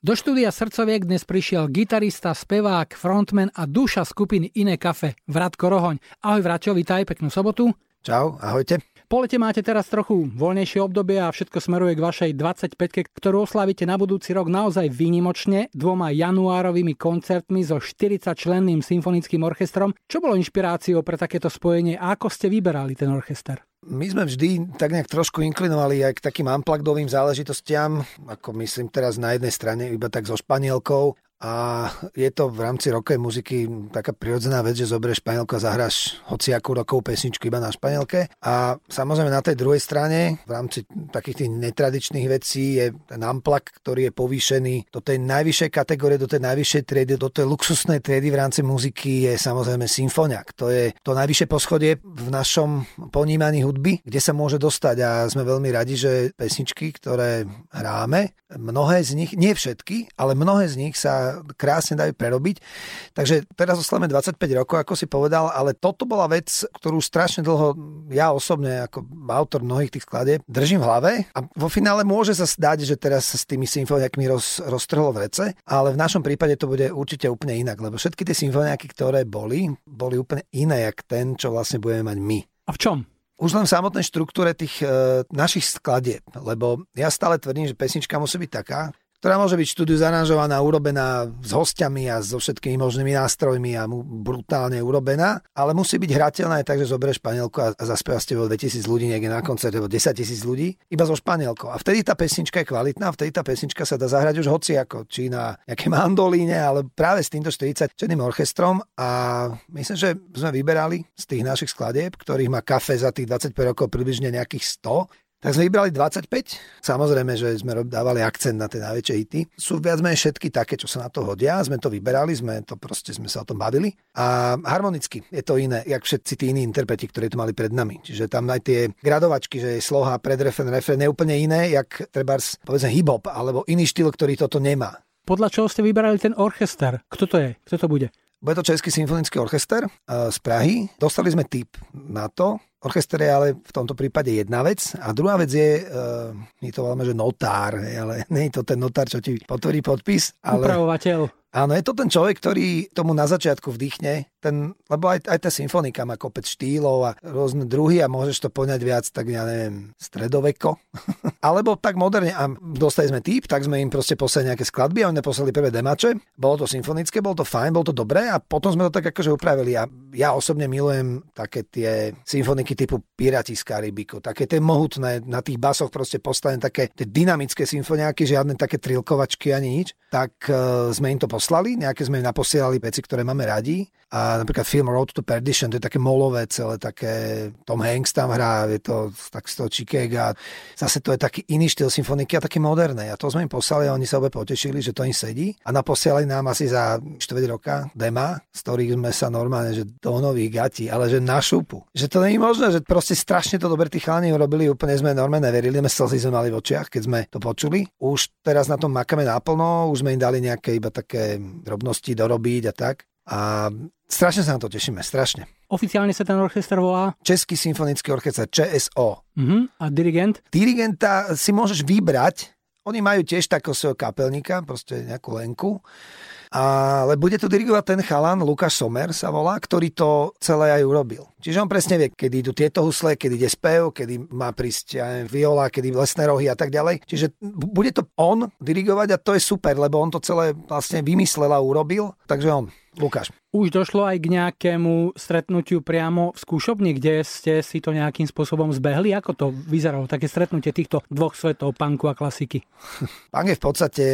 Do štúdia Srdcoviek dnes prišiel gitarista, spevák, frontman a duša skupiny Iné kafe, Vratko Rohoň. Ahoj Vraťo, vítaj, peknú sobotu. Čau, ahojte. Po lete máte teraz trochu voľnejšie obdobie a všetko smeruje k vašej 25 ktorú oslavíte na budúci rok naozaj výnimočne dvoma januárovými koncertmi so 40 členným symfonickým orchestrom. Čo bolo inšpiráciou pre takéto spojenie a ako ste vyberali ten orchester? My sme vždy tak nejak trošku inklinovali aj k takým unpluggedovým záležitostiam, ako myslím teraz na jednej strane iba tak so Španielkou a je to v rámci rokovej muziky taká prirodzená vec, že zoberieš španielku a zahráš hociakú rokovú pesničku iba na španielke. A samozrejme na tej druhej strane, v rámci takých tých netradičných vecí, je ten amplak, ktorý je povýšený do tej najvyššej kategórie, do tej najvyššej triedy, do tej luxusnej triedy v rámci muziky je samozrejme symfoniak. To je to najvyššie poschodie v našom ponímaní hudby, kde sa môže dostať a sme veľmi radi, že pesničky, ktoré hráme, mnohé z nich, nie všetky, ale mnohé z nich sa krásne dajú prerobiť. Takže teraz oslavíme 25 rokov, ako si povedal, ale toto bola vec, ktorú strašne dlho ja osobne ako autor mnohých tých skladieb držím v hlave a vo finále môže sa zdať, že teraz sa s tými symfoniakmi roz, roztrhlo v rece, ale v našom prípade to bude určite úplne inak, lebo všetky tie symfoniaky, ktoré boli, boli úplne iné, jak ten, čo vlastne budeme mať my. A v čom? Už len v samotnej štruktúre tých e, našich skladieb, lebo ja stále tvrdím, že pesnička musí byť taká, ktorá môže byť štúdiu zaranžovaná, urobená s hostiami a so všetkými možnými nástrojmi a brutálne urobená, ale musí byť hrateľná aj tak, že zoberieš španielku a zaspieva ste 2000 ľudí niekde na koncerte, 10 tisíc ľudí, iba so španielkou. A vtedy tá pesnička je kvalitná, vtedy tá pesnička sa dá zahrať už hoci ako, či na nejaké mandolíne, ale práve s týmto 40 čenným orchestrom a myslím, že sme vyberali z tých našich skladieb, ktorých má kafe za tých 25 rokov približne nejakých 100, tak sme vybrali 25. Samozrejme, že sme dávali akcent na tie najväčšie hity. Sú viac menej všetky také, čo sa na to hodia. Sme to vyberali, sme to proste sme sa o tom bavili. A harmonicky je to iné, jak všetci tí iní interpreti, ktorí to mali pred nami. Čiže tam aj tie gradovačky, že je sloha, predrefen, refren, je úplne iné, jak treba povedzme hip-hop alebo iný štýl, ktorý toto nemá. Podľa čoho ste vyberali ten orchester? Kto to je? Kto to bude? Bude to Český symfonický orchester z Prahy. Dostali sme tip na to. Orchester je ale v tomto prípade jedna vec. A druhá vec je, uh, my to voláme, že notár, ale nie je to ten notár, čo ti potvrdí podpis. Ale... Upravovateľ. Áno, je to ten človek, ktorý tomu na začiatku vdýchne, ten, lebo aj, aj tá symfonika má kopec štýlov a rôzne druhy a môžeš to poňať viac, tak ja neviem, stredoveko. Alebo tak moderne. A dostali sme typ, tak sme im proste poslali nejaké skladby a oni poslali prvé demače. Bolo to symfonické, bolo to fajn, bolo to dobré a potom sme to tak akože upravili. A ja osobne milujem také tie symfoniky typu Pirati z Karibiku, také tie mohutné, na tých basoch proste postavené také tie dynamické symfoniáky, žiadne také trilkovačky ani nič. Tak uh, sme im to poslali, nejaké sme im naposielali veci, ktoré máme radi. A napríklad film Road to Perdition, to je také molové celé, také Tom Hanks tam hrá, je to tak z toho Chicago. Zase to je taký iný štýl symfoniky a taký moderný. A to sme im poslali a oni sa obe potešili, že to im sedí. A naposielali nám asi za 4 roka dema, z ktorých sme sa normálne, že do nových gatí, ale že na šupu. Že to je možné, že proste strašne to dobre tí chalani urobili, úplne sme normálne neverili, sme slzy sme mali v očiach, keď sme to počuli. Už teraz na tom makáme naplno, už sme im dali nejaké iba také drobnosti dorobiť a tak. A strašne sa na to tešíme, strašne. Oficiálne sa ten orchester volá? Český symfonický orchester, ČSO. Uh-huh. A dirigent? Dirigenta si môžeš vybrať. Oni majú tiež takého svojho kapelníka, proste nejakú lenku. Ale bude to dirigovať ten chalan, Lukáš Somer sa volá, ktorý to celé aj urobil. Čiže on presne vie, kedy idú tieto husle, kedy ide spev, kedy má prísť ja neviem, viola, kedy lesné rohy a tak ďalej. Čiže bude to on dirigovať a to je super, lebo on to celé vlastne vymyslel a urobil. Takže on, Lukáš. Už došlo aj k nejakému stretnutiu priamo v skúšobni, kde ste si to nejakým spôsobom zbehli? Ako to vyzeralo, také stretnutie týchto dvoch svetov, punku a klasiky? Punk je v podstate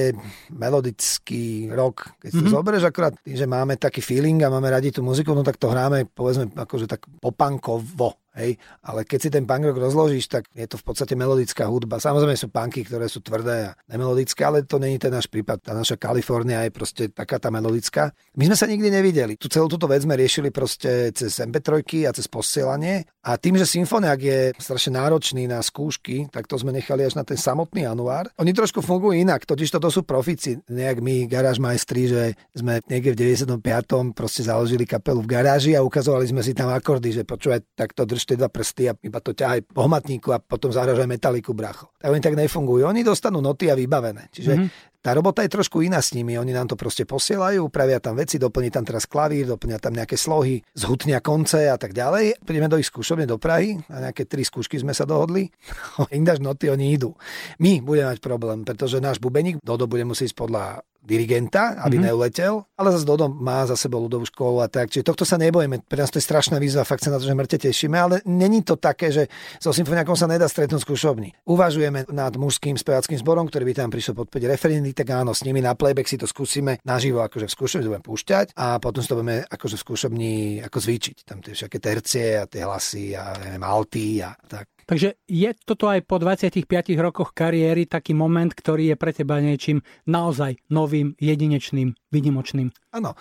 melodický rok. Keď mm-hmm. to zoberieš akurát že máme taký feeling a máme radi tú muziku, no tak to hráme povedzme akože tak popankovo Hej, ale keď si ten punk rock rozložíš, tak je to v podstate melodická hudba. Samozrejme sú punky, ktoré sú tvrdé a nemelodické, ale to není ten náš prípad. Tá naša Kalifornia je proste taká tá melodická. My sme sa nikdy nevideli. Tu celú túto vec sme riešili proste cez MP3 a cez posielanie. A tým, že symfoniak je strašne náročný na skúšky, tak to sme nechali až na ten samotný január. Oni trošku fungujú inak, totiž toto sú profici. Nejak my, garáž majstri, že sme niekde v 95. proste založili kapelu v garáži a ukazovali sme si tam akordy, že počúvaj, takto drž tie dva prsty a iba to ťahaj po hmatníku a potom zahražaj metaliku bracho. Tak oni tak nefungujú. Oni dostanú noty a vybavené. Čiže mm-hmm tá robota je trošku iná s nimi. Oni nám to proste posielajú, upravia tam veci, doplní tam teraz klavír, doplnia tam nejaké slohy, zhutnia konce a tak ďalej. Prídeme do ich skúšobne do Prahy a nejaké tri skúšky sme sa dohodli. Indaž noty, oni idú. My budeme mať problém, pretože náš bubeník Dodo bude musieť podľa dirigenta, aby mm-hmm. neuletel, ale zase Dodo má za sebou ľudovú školu a tak. Čiže tohto sa nebojíme. Pre nás to je strašná výzva, fakt sa na to, že mŕte tešíme, ale není to také, že so symfoniakom sa nedá stretnúť skúšobní. Uvažujeme nad mužským spevackým zborom, ktorý by tam prišiel podporiť referendy, tak áno, s nimi na playback si to skúsime naživo, akože v skúšobni budeme púšťať a potom si to budeme akože v skúšobni ako zvýčiť. Tam tie všetky tercie a tie hlasy a neviem, alty a tak. Takže je toto aj po 25 rokoch kariéry taký moment, ktorý je pre teba niečím naozaj novým, jedinečným, vynimočným? Áno.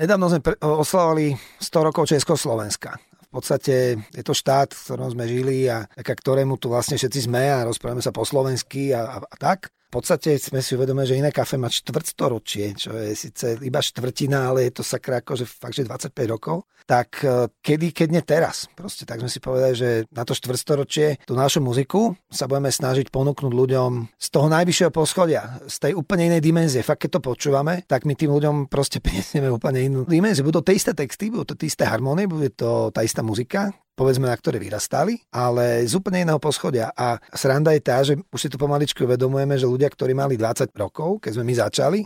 Nedávno sme oslavovali 100 rokov Československa. V podstate je to štát, v ktorom sme žili a ktorému tu vlastne všetci sme a rozprávame sa po slovensky a, a, a tak v podstate sme si uvedomili, že iné kafe má štvrtstoročie, čo je síce iba štvrtina, ale je to sakra akože fakt, že 25 rokov. Tak e, kedy, keď nie teraz. Proste tak sme si povedali, že na to štvrtstoročie tú našu muziku sa budeme snažiť ponúknuť ľuďom z toho najvyššieho poschodia, z tej úplne inej dimenzie. Fakt, keď to počúvame, tak my tým ľuďom proste prinesieme úplne inú dimenziu. Budú to tie isté texty, budú to tie isté harmonie, bude to tá istá muzika, povedzme, na ktoré vyrastali, ale z úplne iného poschodia. A sranda je tá, že už si tu pomaličky uvedomujeme, že ľudia, ktorí mali 20 rokov, keď sme my začali,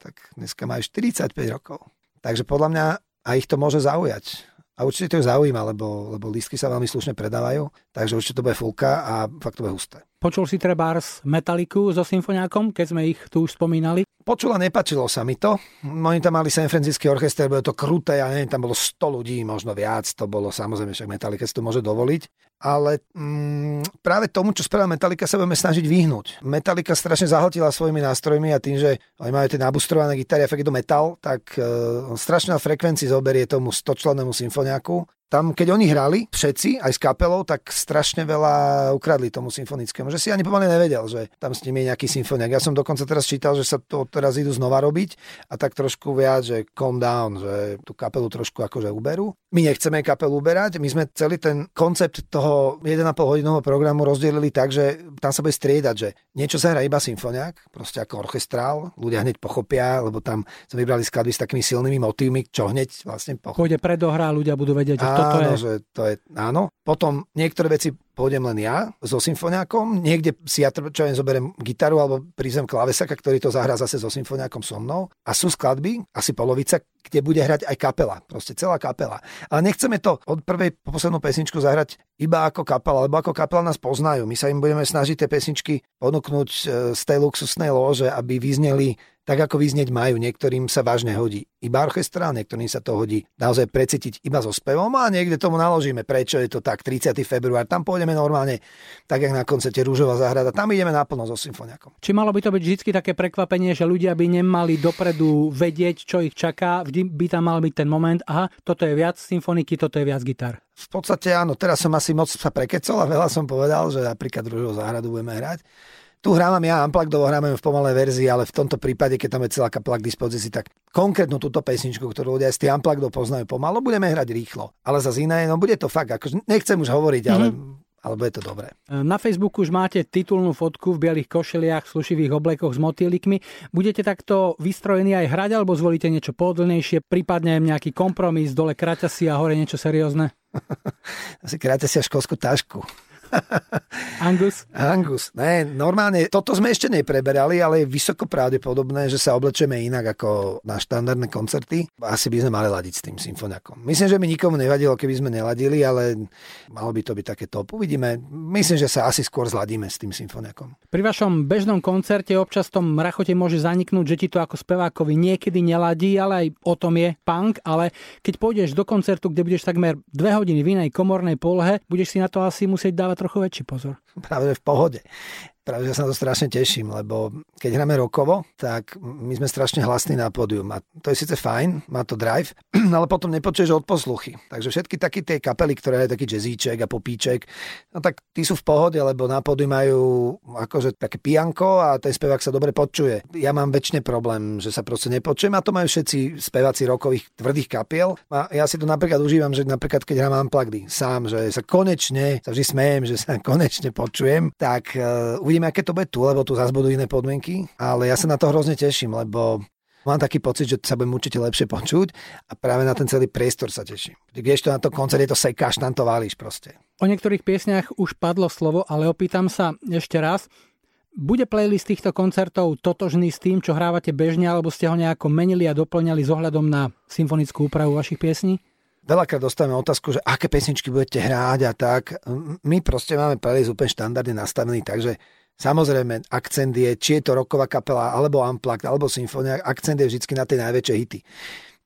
tak dneska majú 45 rokov. Takže podľa mňa aj ich to môže zaujať. A určite to zaujíma, lebo, lebo lístky sa veľmi slušne predávajú, takže určite to bude fulka a fakt to bude husté. Počul si trebárs Metaliku so symfoniákom, keď sme ich tu už spomínali? Počula, nepačilo sa mi to. Oni tam mali San Francisco orchester, bolo to kruté, ja neviem, tam bolo 100 ľudí, možno viac, to bolo samozrejme, však Metallica si to môže dovoliť. Ale mm, práve tomu, čo spravila Metallica, sa budeme snažiť vyhnúť. Metallica strašne zahltila svojimi nástrojmi a tým, že oni majú tie nabustrované gitary a fakt je to metal, tak uh, strašná frekvencii zoberie tomu 100 člennému symfoniaku tam, keď oni hrali, všetci, aj s kapelou, tak strašne veľa ukradli tomu symfonickému, že si ani pomaly nevedel, že tam s nimi je nejaký symfoniak. Ja som dokonca teraz čítal, že sa to teraz idú znova robiť a tak trošku viac, že calm down, že tú kapelu trošku akože uberú. My nechceme kapelu uberať, my sme celý ten koncept toho 1,5 hodinového programu rozdelili tak, že tam sa bude striedať, že niečo sa hrá iba symfoniak, proste ako orchestrál, ľudia hneď pochopia, lebo tam sme vybrali skladby s takými silnými motívmi, čo hneď vlastne pochopia. Pôjde predohrá, ľudia budú vedieť, že toto áno, je... že to je, áno. Potom niektoré veci pôjdem len ja so symfoniakom, niekde si ja čo len zoberiem gitaru alebo prízem klávesaka, ktorý to zahrá zase so symfoniakom so mnou. A sú skladby, asi polovica, kde bude hrať aj kapela, proste celá kapela. Ale nechceme to od prvej po poslednú pesničku zahrať iba ako kapela, lebo ako kapela nás poznajú. My sa im budeme snažiť tie pesničky ponúknuť e, z tej luxusnej lože, aby vyzneli tak ako vyznieť majú. Niektorým sa vážne hodí iba orchestra, niektorým sa to hodí naozaj precítiť iba so spevom a niekde tomu naložíme, prečo je to tak 30. február. Tam pôjdeme normálne, tak jak na koncerte Rúžová záhrada, tam ideme naplno so symfoniakom. Či malo by to byť vždy také prekvapenie, že ľudia by nemali dopredu vedieť, čo ich čaká, vždy by tam mal byť ten moment, aha, toto je viac symfoniky, toto je viac gitar. V podstate áno, teraz som asi moc sa prekecol a veľa som povedal, že napríklad Rúžovú záhradu budeme hrať. Tu hrávam ja Unplugged, hráme v pomalej verzii, ale v tomto prípade, keď tam je celá kapela k dispozícii, tak konkrétnu túto pesničku, ktorú ľudia z tých Unplugged poznajú pomalo, budeme hrať rýchlo. Ale za iné, no bude to fakt, ako, nechcem už hovoriť, mm-hmm. ale alebo je to dobré. Na Facebooku už máte titulnú fotku v bielých košeliach, slušivých oblekoch s motýlikmi. Budete takto vystrojení aj hrať, alebo zvolíte niečo pohodlnejšie, prípadne nejaký kompromis, dole kraťasy a hore niečo seriózne? Asi kraťasy a školskú tašku. Angus? Angus. Ne, normálne, toto sme ešte nepreberali, ale je vysoko pravdepodobné, že sa oblečeme inak ako na štandardné koncerty. Asi by sme mali ladiť s tým symfoniakom. Myslím, že by nikomu nevadilo, keby sme neladili, ale malo by to byť také top. Uvidíme. Myslím, že sa asi skôr zladíme s tým symfoniakom. Pri vašom bežnom koncerte občas tom rachote môže zaniknúť, že ti to ako spevákovi niekedy neladí, ale aj o tom je punk, ale keď pôjdeš do koncertu, kde budeš takmer dve hodiny v inej komornej polohe, budeš si na to asi musieť dávať trochę leci pozór. Práve v pohode práve že sa na to strašne teším, lebo keď hráme rokovo, tak my sme strašne hlasní na pódium a to je síce fajn, má to drive, ale potom nepočuješ od posluchy. Takže všetky také tie kapely, ktoré je taký jazzíček a popíček, no tak tí sú v pohode, lebo na pódiu majú akože také pijanko a ten spevák sa dobre počuje. Ja mám väčšine problém, že sa proste nepočujem a to majú všetci speváci rokových tvrdých kapiel. A ja si to napríklad užívam, že napríklad keď hrám Unplugged sám, že sa konečne, sa vždy smejem, že sa konečne počujem, tak uh, uvidím Uvidíme, aké to bude tu, lebo tu zase budú iné podmienky, ale ja sa na to hrozne teším, lebo Mám taký pocit, že sa budem určite lepšie počuť a práve na ten celý priestor sa teším. Keď to na to koncerte, to sekáš, tam to válíš proste. O niektorých piesniach už padlo slovo, ale opýtam sa ešte raz. Bude playlist týchto koncertov totožný s tým, čo hrávate bežne, alebo ste ho nejako menili a doplňali s ohľadom na symfonickú úpravu vašich piesní? Veľakrát dostávame otázku, že aké pesničky budete hrať a tak. My proste máme playlist úplne štandardne nastavený, takže Samozrejme, akcent je, či je to roková kapela, alebo Unplugged, alebo symfónia, akcent je vždy na tie najväčšie hity.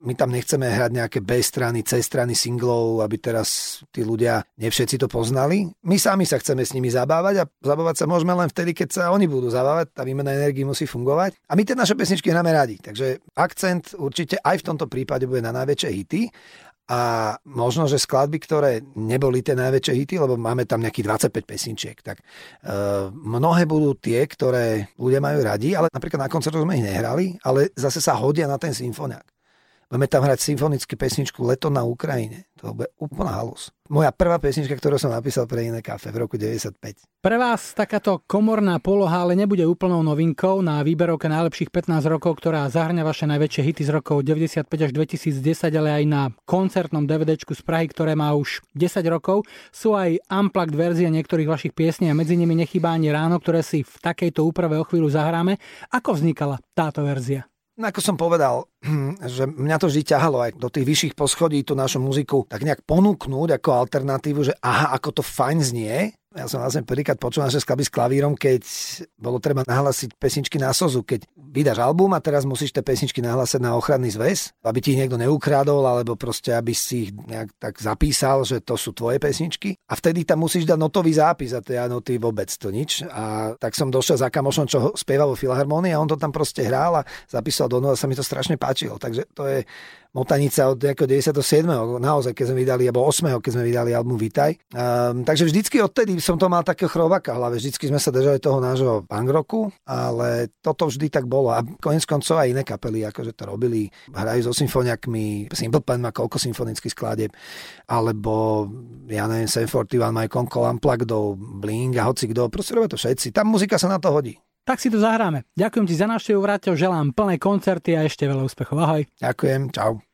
My tam nechceme hrať nejaké B strany, C strany singlov, aby teraz tí ľudia nevšetci to poznali. My sami sa chceme s nimi zabávať a zabávať sa môžeme len vtedy, keď sa oni budú zabávať. Tá výmena energii musí fungovať. A my tie naše pesničky hráme radi. Takže akcent určite aj v tomto prípade bude na najväčšie hity a možno, že skladby, ktoré neboli tie najväčšie hity, lebo máme tam nejakých 25 pesničiek, tak uh, mnohé budú tie, ktoré ľudia majú radi, ale napríklad na koncertu sme ich nehrali, ale zase sa hodia na ten symfoniák. Budeme tam hrať symfonickú pesničku Leto na Ukrajine. To bude úplná halus. Moja prvá pesnička, ktorú som napísal pre iné kafe v roku 95. Pre vás takáto komorná poloha ale nebude úplnou novinkou na výberovke najlepších 15 rokov, ktorá zahrňa vaše najväčšie hity z rokov 95 až 2010, ale aj na koncertnom DVDčku z Prahy, ktoré má už 10 rokov. Sú aj unplugged verzie niektorých vašich piesní a medzi nimi nechýba ani ráno, ktoré si v takejto úprave o chvíľu zahráme. Ako vznikala táto verzia? No ako som povedal, že mňa to vždy ťahalo aj do tých vyšších poschodí tú našu muziku tak nejak ponúknúť ako alternatívu, že aha, ako to fajn znie, ja som vlastne prvýkrát počul naše skladby s klavírom, keď bolo treba nahlasiť pesničky na sozu. Keď vydáš album a teraz musíš tie pesničky nahlasiť na ochranný zväz, aby ti ich niekto neukradol, alebo proste aby si ich nejak tak zapísal, že to sú tvoje pesničky. A vtedy tam musíš dať notový zápis a tie noty vôbec to nič. A tak som došiel za kamošom, čo spieval vo Filharmonii a on to tam proste hral a zapísal do a sa mi to strašne páčilo. Takže to je motanica od 97. naozaj, keď sme vydali, alebo 8. keď sme vydali album Vitaj. Um, takže vždycky odtedy som to mal takého chrovaka v hlave, vždycky sme sa držali toho nášho punk roku, ale toto vždy tak bolo. A konec koncov aj iné kapely, akože to robili, hrajú so symfoniakmi, Simple Plan má koľko symfonických skladieb, alebo ja neviem, 741, Mike Conco, Unplugged, Bling a hoci kto, proste robia to všetci. Tam muzika sa na to hodí. Tak si to zahráme. Ďakujem ti za návštevu, Vráťo, želám plné koncerty a ešte veľa úspechov. Ahoj. Ďakujem, čau.